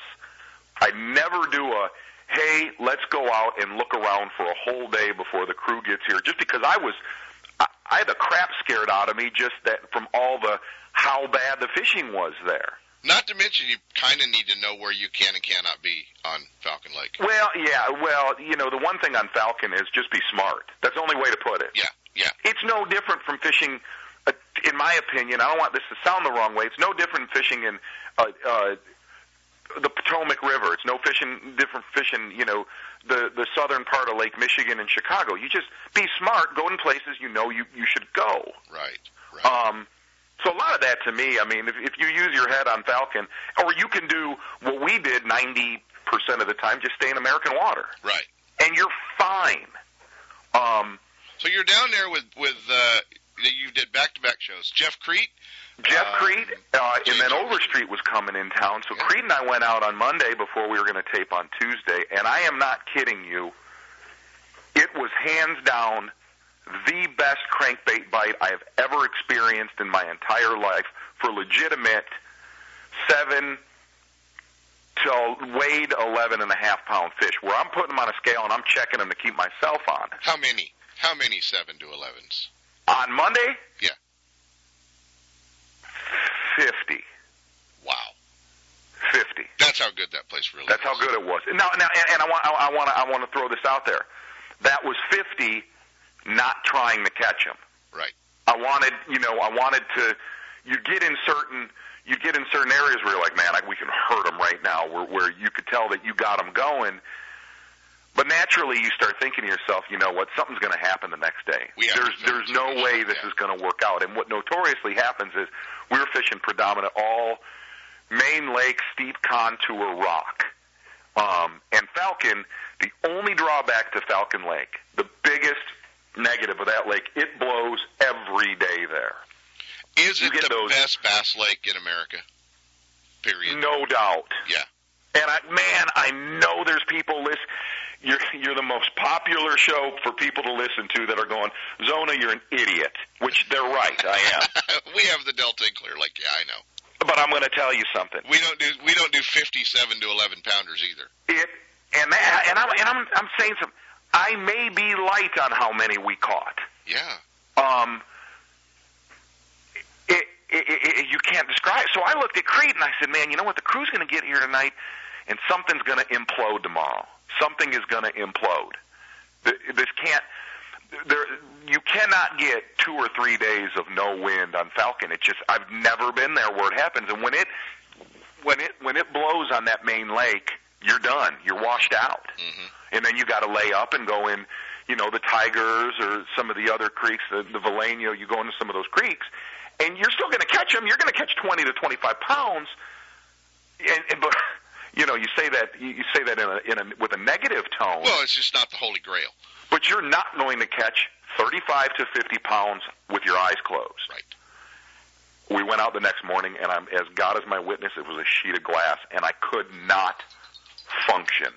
I never do a hey, let's go out and look around for a whole day before the crew gets here, just because I was I, I had the crap scared out of me just that from all the how bad the fishing was there. Not to mention, you kind of need to know where you can and cannot be on Falcon Lake. Well, yeah, well, you know, the one thing on Falcon is just be smart. That's the only way to put it. Yeah, yeah. It's no different from fishing in my opinion, I don't want this to sound the wrong way. It's no different fishing in uh, uh, the Potomac River. It's no fishing different fishing, you know, the the southern part of Lake Michigan and Chicago. You just be smart, go in places you know you you should go. Right. Right. Um, so a lot of that to me, I mean, if, if you use your head on Falcon, or you can do what we did ninety percent of the time, just stay in American water. Right. And you're fine. Um, so you're down there with with uh, you did back to back shows. Jeff Kriet. Jeff um, Kriet, uh, and then Overstreet was coming in town. So yeah. Kriet and I went out on Monday before we were going to tape on Tuesday, and I am not kidding you. It was hands down the best crankbait bite I have ever experienced in my entire life for legitimate seven to weighed eleven and a half pound fish. Where I'm putting them on a scale and I'm checking them to keep myself on. How many? How many seven to elevens? On Monday? Yeah. Fifty. Wow. Fifty. That's how good that place really. That's was. how good it was. Now, now, and, and I want, I want, to, I want to throw this out there. That was fifty, not trying to catch them. Right. I wanted, you know, I wanted to. You get in certain, you get in certain areas where you're like, man, I, we can hurt them right now, where where you could tell that you got them going. But naturally, you start thinking to yourself, you know what, something's going to happen the next day. There's there's no way this yeah. is going to work out. And what notoriously happens is we're fishing predominant all main lake steep contour rock. Um, and Falcon, the only drawback to Falcon Lake, the biggest negative of that lake, it blows every day there. Is You it the those- best bass lake in America? Period. No doubt. Yeah. And I, man, I know there's people listen. You're you're the most popular show for people to listen to that are going, Zona, you're an idiot. Which they're right, I am. <laughs> we have the Delta and Clear Lake. Yeah, I know. But I'm going to tell you something. We don't do we don't do 57 to 11 pounders either. It and that, and I'm and I'm I'm saying some. I may be light on how many we caught. Yeah. Um, it, it, it, it, you can't describe. So I looked at Kriet and I said, "Man, you know what? The crew's going to get here tonight, and something's going to implode tomorrow. Something is going to implode. This can't. There, you cannot get two or three days of no wind on Falcon. It just I've never been there where it happens, and when it when it when it blows on that main lake, you're done. You're washed out, mm-hmm. and then you got to lay up and go in. You know the Tigers or some of the other creeks, the, the Veleno. You go into some of those creeks, and you're still going to catch them. You're going to catch 20 to 25 pounds, and, and but you know you say that you say that in a, in a with a negative tone. Well, it's just not the holy grail. But you're not going to catch 35 to 50 pounds with your eyes closed. Right. We went out the next morning, and I'm as God is my witness, it was a sheet of glass, and I could not function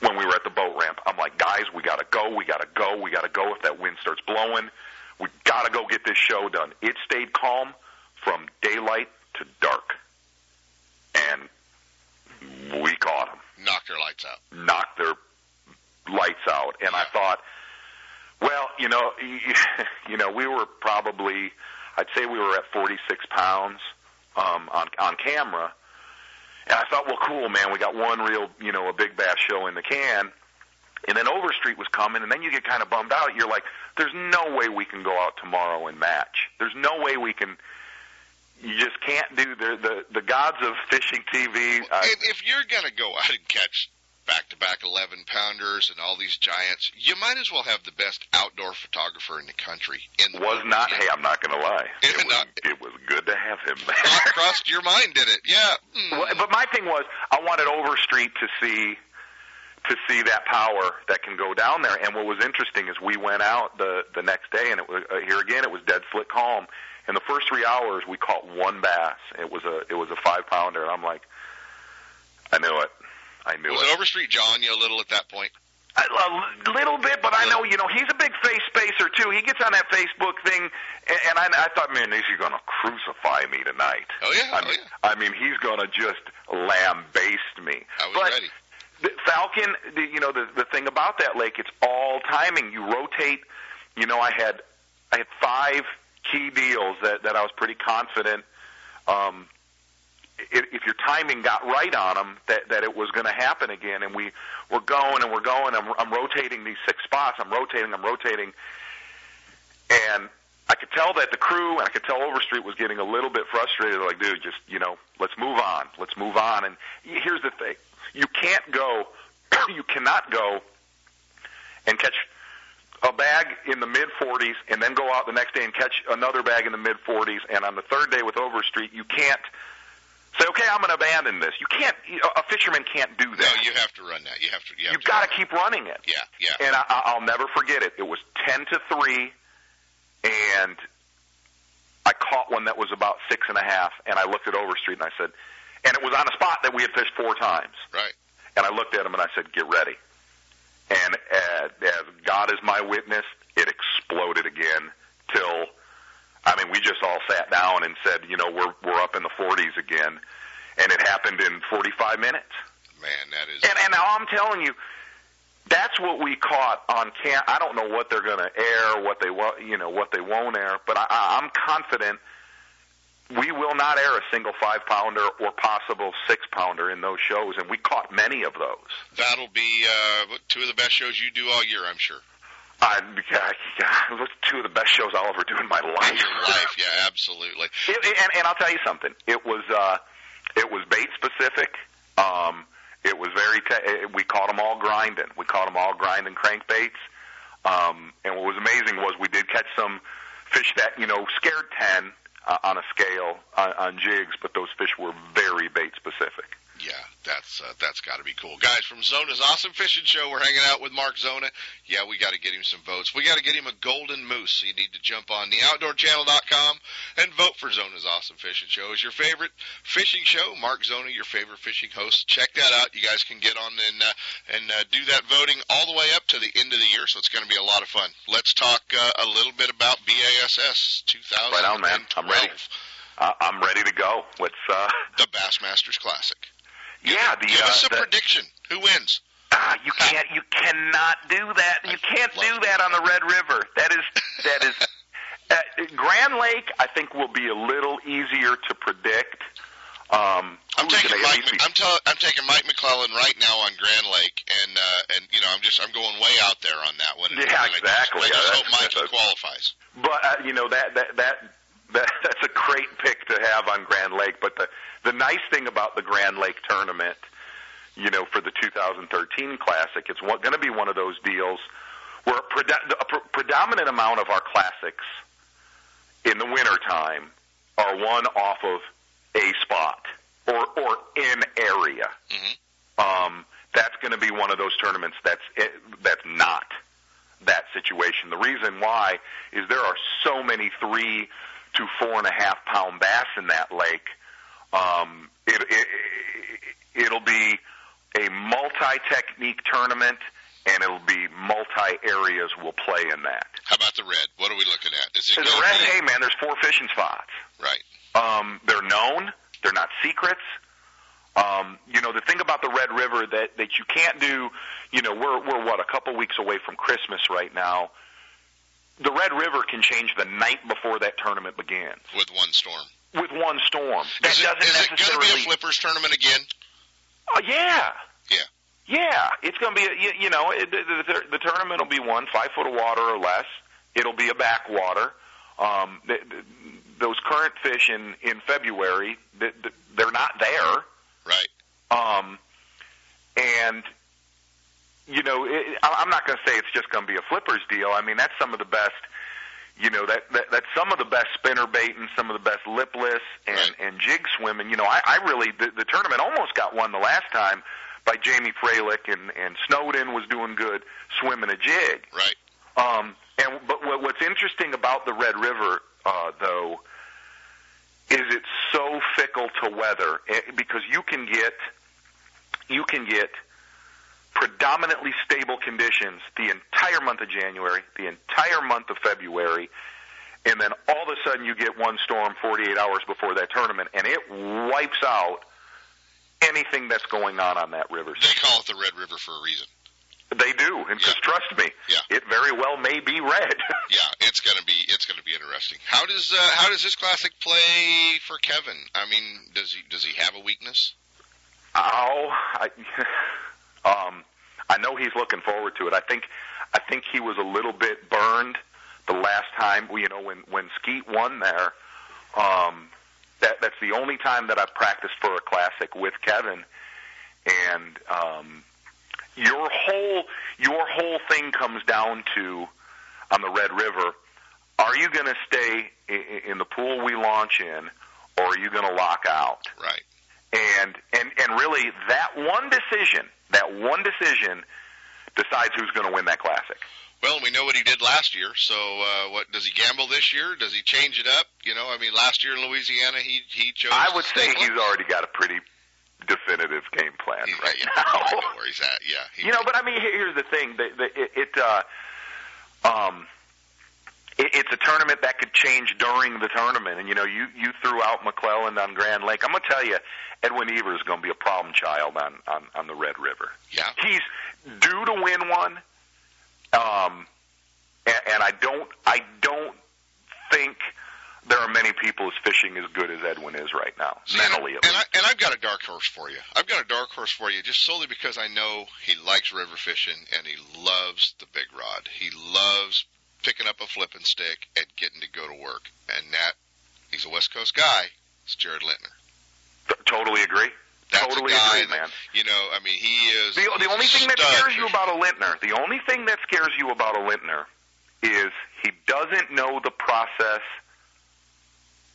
when we were at the boat ramp. I'm like, guys, we gotta go, we gotta go, we gotta go. If that wind starts blowing, we gotta go get this show done. It stayed calm from daylight to dark, and we caught them Knock their lights out. knocked their lights out. And I thought, well, you know, <laughs> you know, we were probably, I'd say we were at 46 pounds um, on on camera. And I thought, well, cool, man, we got one real, you know, a big bass show in the can. And then Overstreet was coming, and then you get kind of bummed out. You're like, there's no way we can go out tomorrow and match. There's no way we can. You just can't do the the the gods of fishing TV. I, And if you're going to go out and catch back to back 11 pounders and all these giants, you might as well have the best outdoor photographer in the country. In the was not. Hey, I'm not going to lie. It It was, not- it was good to have him back. Crossed your mind, did it? Yeah. Hmm. Well, but my thing was, I wanted Overstreet to see to see that power that can go down there. And what was interesting is we went out the the next day, and it was uh, here again. It was dead slick calm. In the first three hours, we caught one bass. It was a it was a five pounder, and I'm like, I knew it. I knew Was it. it Overstreet jawing you a little at that point? A, a little bit, but I know you know he's a big face spacer too. He gets on that Facebook thing, and, and I, I thought, man, is he going to crucify me tonight? Oh yeah. I oh, mean, yeah. I mean, he's going to just lambaste me. I was but ready. the Falcon, the, you know, the the thing about that lake, it's all timing. You rotate. You know, I had I had five key deals that that I was pretty confident. Um, if, if your timing got right on them, that that it was going to happen again, and we we're going and we're going. I'm, I'm rotating these six spots. I'm rotating. I'm rotating, and I could tell that the crew and I could tell Overstreet was getting a little bit frustrated. Like, dude, just you know, let's move on. Let's move on. And here's the thing: you can't go, <clears throat> you cannot go and catch a bag in the mid 40s and then go out the next day and catch another bag in the mid 40s. And on the third day with Overstreet, you can't say, okay, I'm going to abandon this. You can't. A fisherman can't do that. No, you have to run that. You have to. You have You've got to keep running it. Yeah, yeah. And I, I'll never forget it. It was ten to three, and I caught one that was about six and a half. And I looked at Overstreet and I said, and it was on a spot that we had fished four times. Right. And I looked at him and I said, get ready. And as, as God is my witness, it exploded again till I mean, we just all sat down and said, you know, we're we're up in the 40s again, and it happened in 45 minutes. Man, that is. And, and now I'm telling you, that's what we caught on cam. I don't know what they're going to air, what they want, you know, what they won't air, but I, I'm confident we will not air a single five pounder or possible six pounder in those shows, and we caught many of those. That'll be uh, two of the best shows you do all year, I'm sure. I, yeah, are two of the best shows I'll ever do in my life. In your life, yeah, absolutely. It, and, and I'll tell you something. It was uh, it was bait specific. Um, it was very. Te- we caught them all grinding. We caught them all grinding crankbaits. Um, and what was amazing was we did catch some fish that you know scared ten uh, on a scale on, on jigs, but those fish were very bait specific. Yeah, that's uh, that's got to be cool, guys. From Zona's Awesome Fishing Show, we're hanging out with Mark Zona. Yeah, we got to get him some votes. We got to get him a golden moose. So you need to jump on theoutdoorchannel.com and vote for Zona's Awesome Fishing Show. Is your favorite fishing show? Mark Zona, your favorite fishing host. Check that out. You guys can get on and uh, and uh, do that voting all the way up to the end of the year. So it's going to be a lot of fun. Let's talk uh, a little bit about BASS 2012. Right on, man. I'm ready. Uh, I'm ready to go. Let's uh, the Bassmasters Classic. Yeah, the, give uh, us a the, prediction. Who wins? Uh, you can't. You cannot do that. You can't do that on the Red River. That is. That is. <laughs> Uh, Grand Lake, I think, will be a little easier to predict. Um, I'm taking Mike. I'm, tell, I'm taking Mike McClelland right now on Grand Lake, and uh, and you know I'm just I'm going way out there on that one. Yeah, And I just- exactly. I just, Yeah, <laughs> hope that's- qualifies. But uh, you know that that that that <laughs> that's a great pick to have on Grand Lake. But the the nice thing about the Grand Lake tournament, you know, for the 2013 Classic, it's going to be one of those deals where a, prede- a pre- predominant amount of our classics in the wintertime are won off of a spot or or in area. Um, that's going to be one of those tournaments that's it, that's not that situation. The reason why is there are so many three to four and a half pound bass in that lake. Um, it, it, it'll be a multi-technique tournament, and it'll be multi-areas will play in that. How about the red? What are we looking at? Is it The red, hey man, there's four fishing spots. Right. Um, they're known. They're not secrets. Um, you know, the thing about the Red River that that you can't do. You know, we're we're what a couple weeks away from Christmas right now. The Red River can change the night before that tournament begins with one storm. with one storm. That Is it, doesn't is it going to be a flippers tournament again? Oh yeah. Yeah. Yeah, it's going to be. A, you, you know, it, the, the, the tournament will be one five foot of water or less. It'll be a backwater. Um, the, the, those current fish in in February, the, the, they're not there. Right. Um, and you know, it, I- I'm not going to say it's just going to be a flippers deal. I mean, that's some of the best. You know that, that that's some of the best spinner baiting, some of the best lipless and and jig swimming. You know, I, I really the, the tournament almost got won the last time by Jami Fralick and and Snowden was doing good swimming a jig. Right. Um, and but what, what's interesting about the Red River, uh, though, is it's so fickle to weather eh, because you can get you can get predominantly stable conditions the entire month of January, the entire month of February, and then all of a sudden you get one storm 48 hours before that tournament, and it wipes out anything that's going on on that river. They call it the Red River for a reason. They do, and because trust me, Yeah. it very well may be red. <laughs> Yeah, it's going to be it's going to be interesting. How does uh, how does this classic play for Kevin? I mean, does he does he have a weakness? Oh, I, <laughs> um, I know he's looking forward to it. I think, I think he was a little bit burned the last time, you know, when when Skeet won there. Um, that that's the only time that I've practiced for a classic with Kevin, and um, your whole your whole thing comes down to on the Red River. Are you going to stay in in the pool we launch in, or are you going to lock out? Right. And and and really, that one decision, that one decision, decides who's going to win that classic. Well, we know what he did last year. So, uh, what does he gamble this year? Does he change it up? You know, I mean, last year in Louisiana, he he chose. I would say he's already got a pretty definitive game plan right yeah, <laughs> now. I know where he's at. Yeah. He, you know, but I mean, here's the thing: the, the, it, it uh, um, it, it's a tournament that could change during the tournament. And you know, you you threw out McClelland on Grand Lake. I'm gonna tell you, Edwin Evers is gonna be a problem child on on on the Red River. Yeah. He's due to win one. Um, and, and I don't I don't think there are many people as fishing as good as Edwin is right now, mentally at and least. I, and I've got a dark horse for you. I've got a dark horse for you just solely because I know he likes river fishing and he loves the big rod. He loves picking up a flipping stick and getting to go to work. And that he's a West Coast guy. It's Jared Lintner. T- totally agree. That's totally agree, that, man. You know, I mean, he is The, the only thing that scares you about a Lintner, the only thing that scares you about a Lintner is he doesn't know the process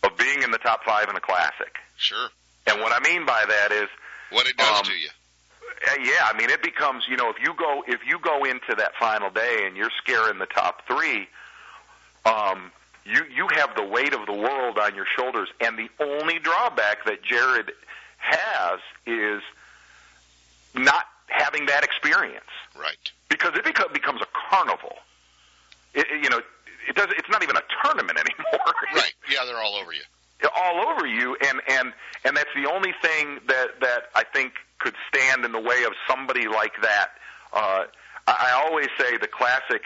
of being in the top five in a classic. Sure. And what I mean by that is, What it does Um, to you. Uh, yeah, I mean it becomes, you know, if you go if you go into that final day and you're scaring the top three, um, you you have the weight of the world on your shoulders, and the only drawback that Jared has is not having that experience. Right. Because it beco- becomes a carnival. It, it- you know, it does. It's not even a tournament <laughs> anymore. Right. Yeah, they're all over you. all over you, and and and that's the only thing that that I think could stand in the way of somebody like that. Uh, I, I always say the classic,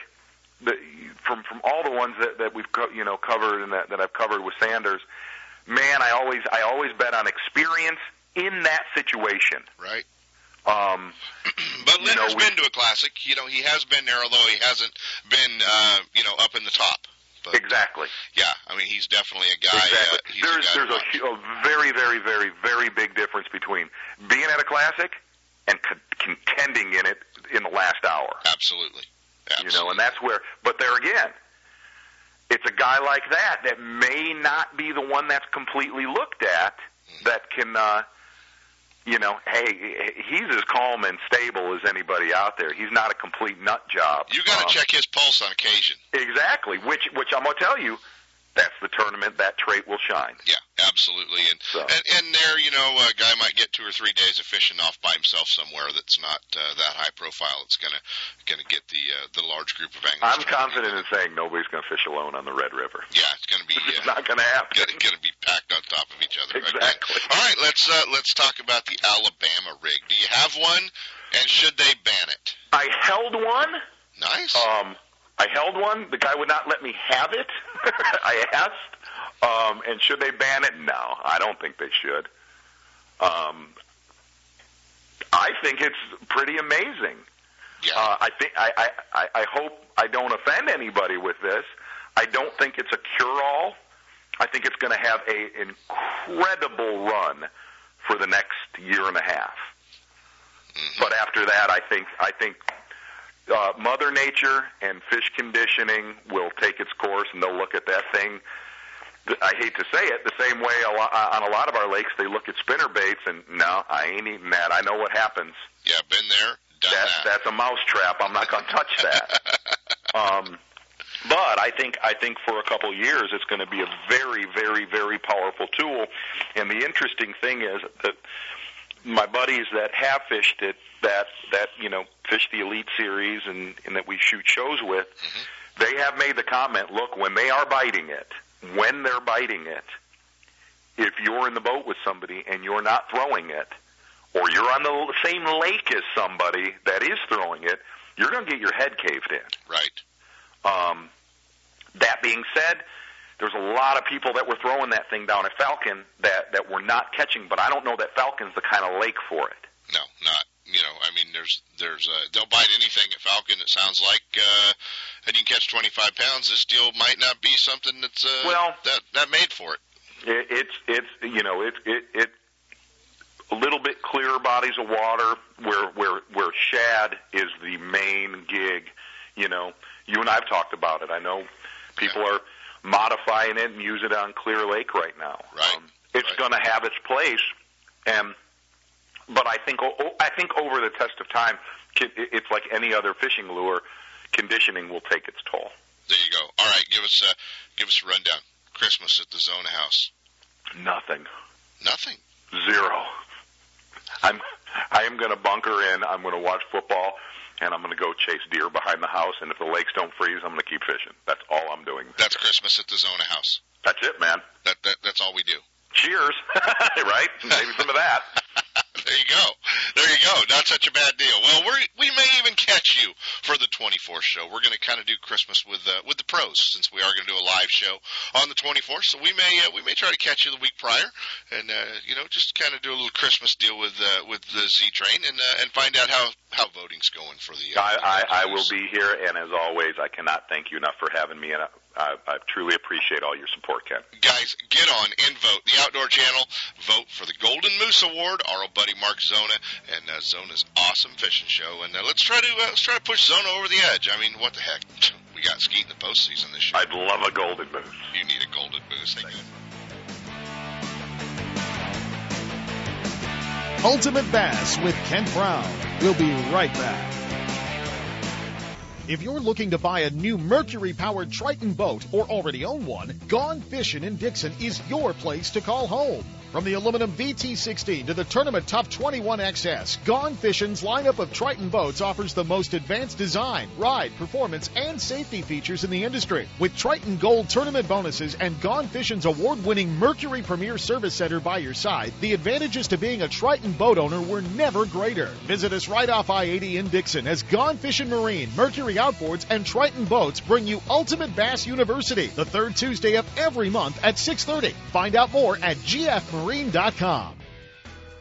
the, from from all the ones that that we've co- you know covered and that that I've covered with Sanders. Man, I always I always bet on experience in that situation. Right. Um, <clears throat> But You know, Leonard's we- been to a classic. You know, he has been there, although he hasn't been, uh, you know, up in the top. But, exactly. Yeah, I mean, he's definitely a guy. Exactly. Uh, there's a guy there's a, a very very very very big difference between being at a classic and con- contending in it in the last hour. Absolutely. You know, and that's where. But there again, it's a guy like that that may not be the one that's completely looked at that can. uh you know, hey, he's as calm and stable as anybody out there. He's not a complete nut job. You got to Um, check his pulse on occasion. Exactly, which which I'm gonna tell you, that's the tournament that trait will shine. Yeah, absolutely. And So. and, and there, you know, a guy might get two or three days of fishing off by himself somewhere that's not uh, that high profile. It's gonna gonna get the uh, the large group of anglers. I'm confident in saying nobody's gonna fish alone on the Red River. Yeah, it's gonna be. <laughs> It's Uh, not gonna happen. Gonna, gonna be packed on top of each other. again. Exactly. All right, let's uh, let's talk about the Alabama rig. Do you have one? And should they ban it? I held one. Nice. Um, I held one. The guy would not let me have it. <laughs> I asked. Um, and should they ban it? No, I don't think they should. Um, I think it's pretty amazing. Yeah. Uh, I think I, I, I, hope I don't offend anybody with this. I don't think it's a cure-all. I think it's going to have a incredible run for the next year and a half. But after that, I think I think uh, Mother Nature and fish conditioning will take its course, and they'll look at that thing. I hate to say it, the same way a lot, on a lot of our lakes, they look at spinner baits, and no, I ain't eating that. I know what happens. Yeah, been there, done That, that. that's a mouse trap. I'm not going to touch that. <laughs> um, but I think I think for a couple of years, it's going to be a very, very, very powerful tool. And the interesting thing is that my buddies that have fished it, that that you know fish the elite series and, and that we shoot shows with, they have made the comment: look, when they are biting it, when they're biting it, if you're in the boat with somebody and you're not throwing it, or you're on the same lake as somebody that is throwing it, you're going to get your head caved in. Right. Um, that being said, there's a lot of people that were throwing that thing down at Falcon that that were not catching, but I don't know that Falcon's the kind of lake for it. No, not. You know, I mean, there's there's uh, they'll bite anything at Falcon. It sounds like, uh, and you can catch 25 pounds. This deal might not be something that's uh, well that that made for it. it it's it's you know it it it a little bit clearer bodies of water where where where shad is the main gig. You know, you and I've talked about it. I know people yeah. are modifying it and use it on Clear Lake right now. Right. Um, it's right. going to have its place, and but I think I think over the test of time, it's like any other fishing lure. Conditioning will take its toll. There you go. All right, give us a give us a rundown. Christmas at the Zona House. Nothing. Nothing. Zero. I'm I am going to bunker in. I'm going to watch football, and I'm going to go chase deer behind the house. And if the lakes don't freeze, I'm going to keep fishing. That's all I'm doing. That's Christmas at the Zona House. That's it, man. That, that that's all we do. Cheers, <laughs> right? Maybe some of that. There you go. There you go. Not such a bad deal. Well, we we may even catch you for the 24th show. We're going to kind of do Christmas with uh, with the pros since we are going to do a live show on the 24th. So we may uh, we may try to catch you the week prior, and uh, you know just kind of do a little Christmas deal with uh, with the Z Train and uh, and find out how how voting's going for the. Uh, I, I I will be here, and as always, I cannot thank you enough for having me. And I, I truly appreciate all your support, Ken. Guys, get on and vote. The Outdoor Channel, vote for the Golden Moose Award. Our old buddy Mark Zona and uh, Zona's awesome fishing show. And uh, let's try to uh, let's try to push Zona over the edge. I mean, what the heck? <tsk> We got skeet in the postseason this year. I'd love a golden moose. You need a golden moose. Hey, Ultimate Bass with Kent Brown. We'll be right back. If you're looking to buy a new Mercury powered Triton boat or already own one, Gone Fishing in Dixon is your place to call home. From the aluminum VT16 to the Tournament Tough 21XS, Gone Fishing's lineup of Triton boats offers the most advanced design, ride, performance, and safety features in the industry. With Triton Gold tournament bonuses and Gone Fishing's award-winning Mercury Premier Service Center by your side, the advantages to being a Triton boat owner were never greater. Visit us right off I-80 in Dixon as Gone Fishing Marine, Mercury Outboards, and Triton Boats bring you Ultimate Bass University, the third Tuesday of every month at 6.30. Find out more at GF marine.com.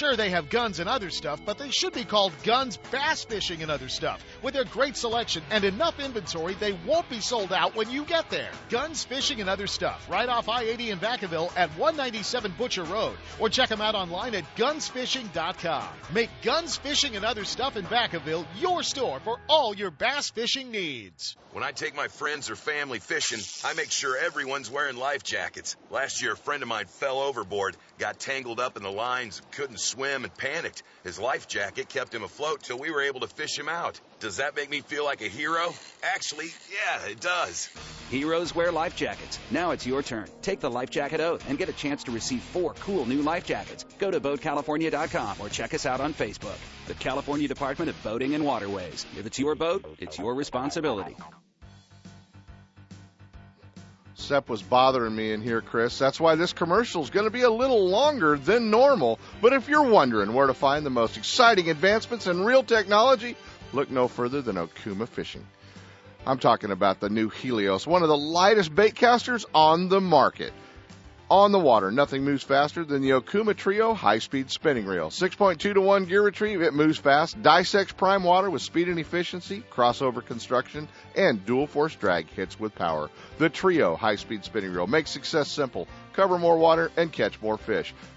Sure, they have guns and other stuff, but they should be called Guns Bass Fishing and Other Stuff. With their great selection and enough inventory, they won't be sold out when you get there. Guns Fishing and Other Stuff, right off I-80 in Vacaville at 197 Butcher Road, or check them out online at gunsfishing.com. Make Guns Fishing and Other Stuff in Vacaville your store for all your bass fishing needs. When I take my friends or family fishing, I make sure everyone's wearing life jackets. Last year, a friend of mine fell overboard, got tangled up in the lines, couldn't swim, and panicked. His life jacket kept him afloat till we were able to fish him out. Does that make me feel like a hero? Actually, yeah, it does. Heroes wear life jackets. Now it's your turn. Take the life jacket oath and get a chance to receive four cool new life jackets. Go to boatcalifornia.com or check us out on Facebook. The California Department of Boating and Waterways. If it's your boat, it's your responsibility. Sep was bothering me in here, Chris. That's why this commercial is going to be a little longer than normal. But if you're wondering where to find the most exciting advancements in reel technology, look no further than Okuma Fishing. I'm talking about the new Helios, one of the lightest bait casters on the market on the water. Nothing moves faster than the Okuma Trio high speed spinning reel. 6.2 to 1 gear retrieve, it moves fast. Dissects prime water with speed and efficiency, crossover construction, and dual force drag hits with power. The Trio high speed spinning reel makes success simple. Cover more water and catch more fish.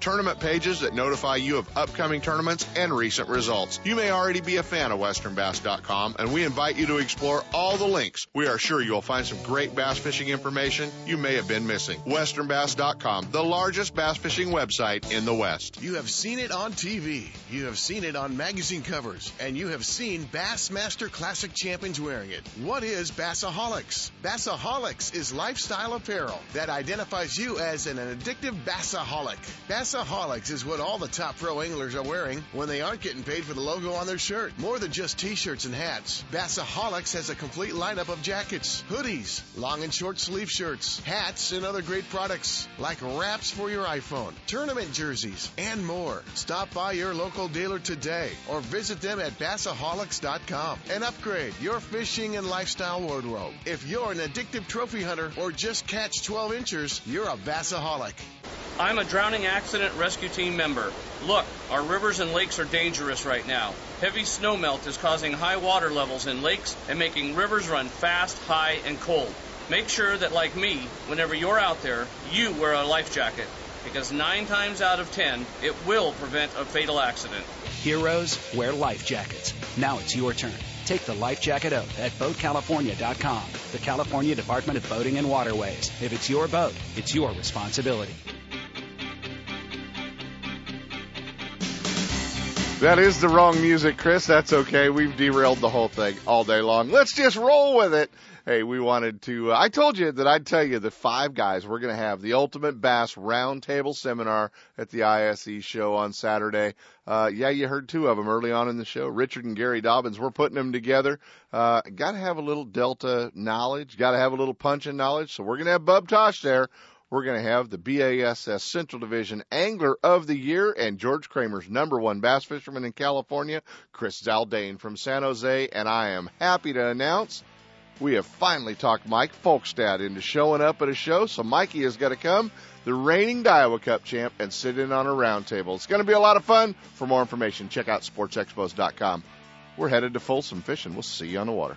Tournament pages that notify you of upcoming tournaments and recent results. You may already be a fan of westernbass.com and we invite you to explore all the links. We are sure you'll find some great bass fishing information you may have been missing. westernbass.com, the largest bass fishing website in the West. You have seen it on TV, you have seen it on magazine covers, and you have seen Bassmaster Classic champions wearing it. What is Bassaholics? Bassaholics is lifestyle apparel that identifies you as an addictive bassaholic. Bassaholics is what all the top pro anglers are wearing when they aren't getting paid for the logo on their shirt. More than just t-shirts and hats, Bassaholics has a complete lineup of jackets, hoodies, long and short sleeve shirts, hats, and other great products like wraps for your iPhone, tournament jerseys, and more. Stop by your local dealer today or visit them at bassaholics.com and upgrade your fishing and lifestyle wardrobe. If you're an addictive trophy hunter or just catch 12 inchers, you're a bassaholic. I'm a drowning rescue team member. Look, our rivers and lakes are dangerous right now. Heavy snowmelt is causing high water levels in lakes and making rivers run fast, high, and cold. Make sure that, like me, whenever you're out there, you wear a life jacket because nine times out of ten, it will prevent a fatal accident. Heroes wear life jackets. Now it's your turn. Take the life jacket oath at BoatCalifornia.com, the California Department of Boating and Waterways. If it's your boat, it's your responsibility. That is the wrong music, Chris. That's okay. We've derailed the whole thing all day long. Let's just roll with it. Hey, we wanted to, uh, I told you that I'd tell you the five guys we're going to have the Ultimate Bass Roundtable Seminar at the ISE show on Saturday. Uh, yeah, you heard two of them early on in the show. Richard and Gary Dobyns. We're putting them together. Uh, got to have a little Delta knowledge. Got to have a little punching knowledge. So we're going to have Bub Tosh there. We're going to have the BASS Central Division Angler of the Year and George Kramer's number one bass fisherman in California, Chris Zaldain from San Jose. And I am happy to announce we have finally talked Mike Folkestad into showing up at a show. So Mikey is going to come, the reigning Daiwa Cup champ, and sit in on a roundtable. It's going to be a lot of fun. For more information, check out sportsexpos.com. We're headed to Folsom fishing. We'll see you on the water.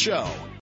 show.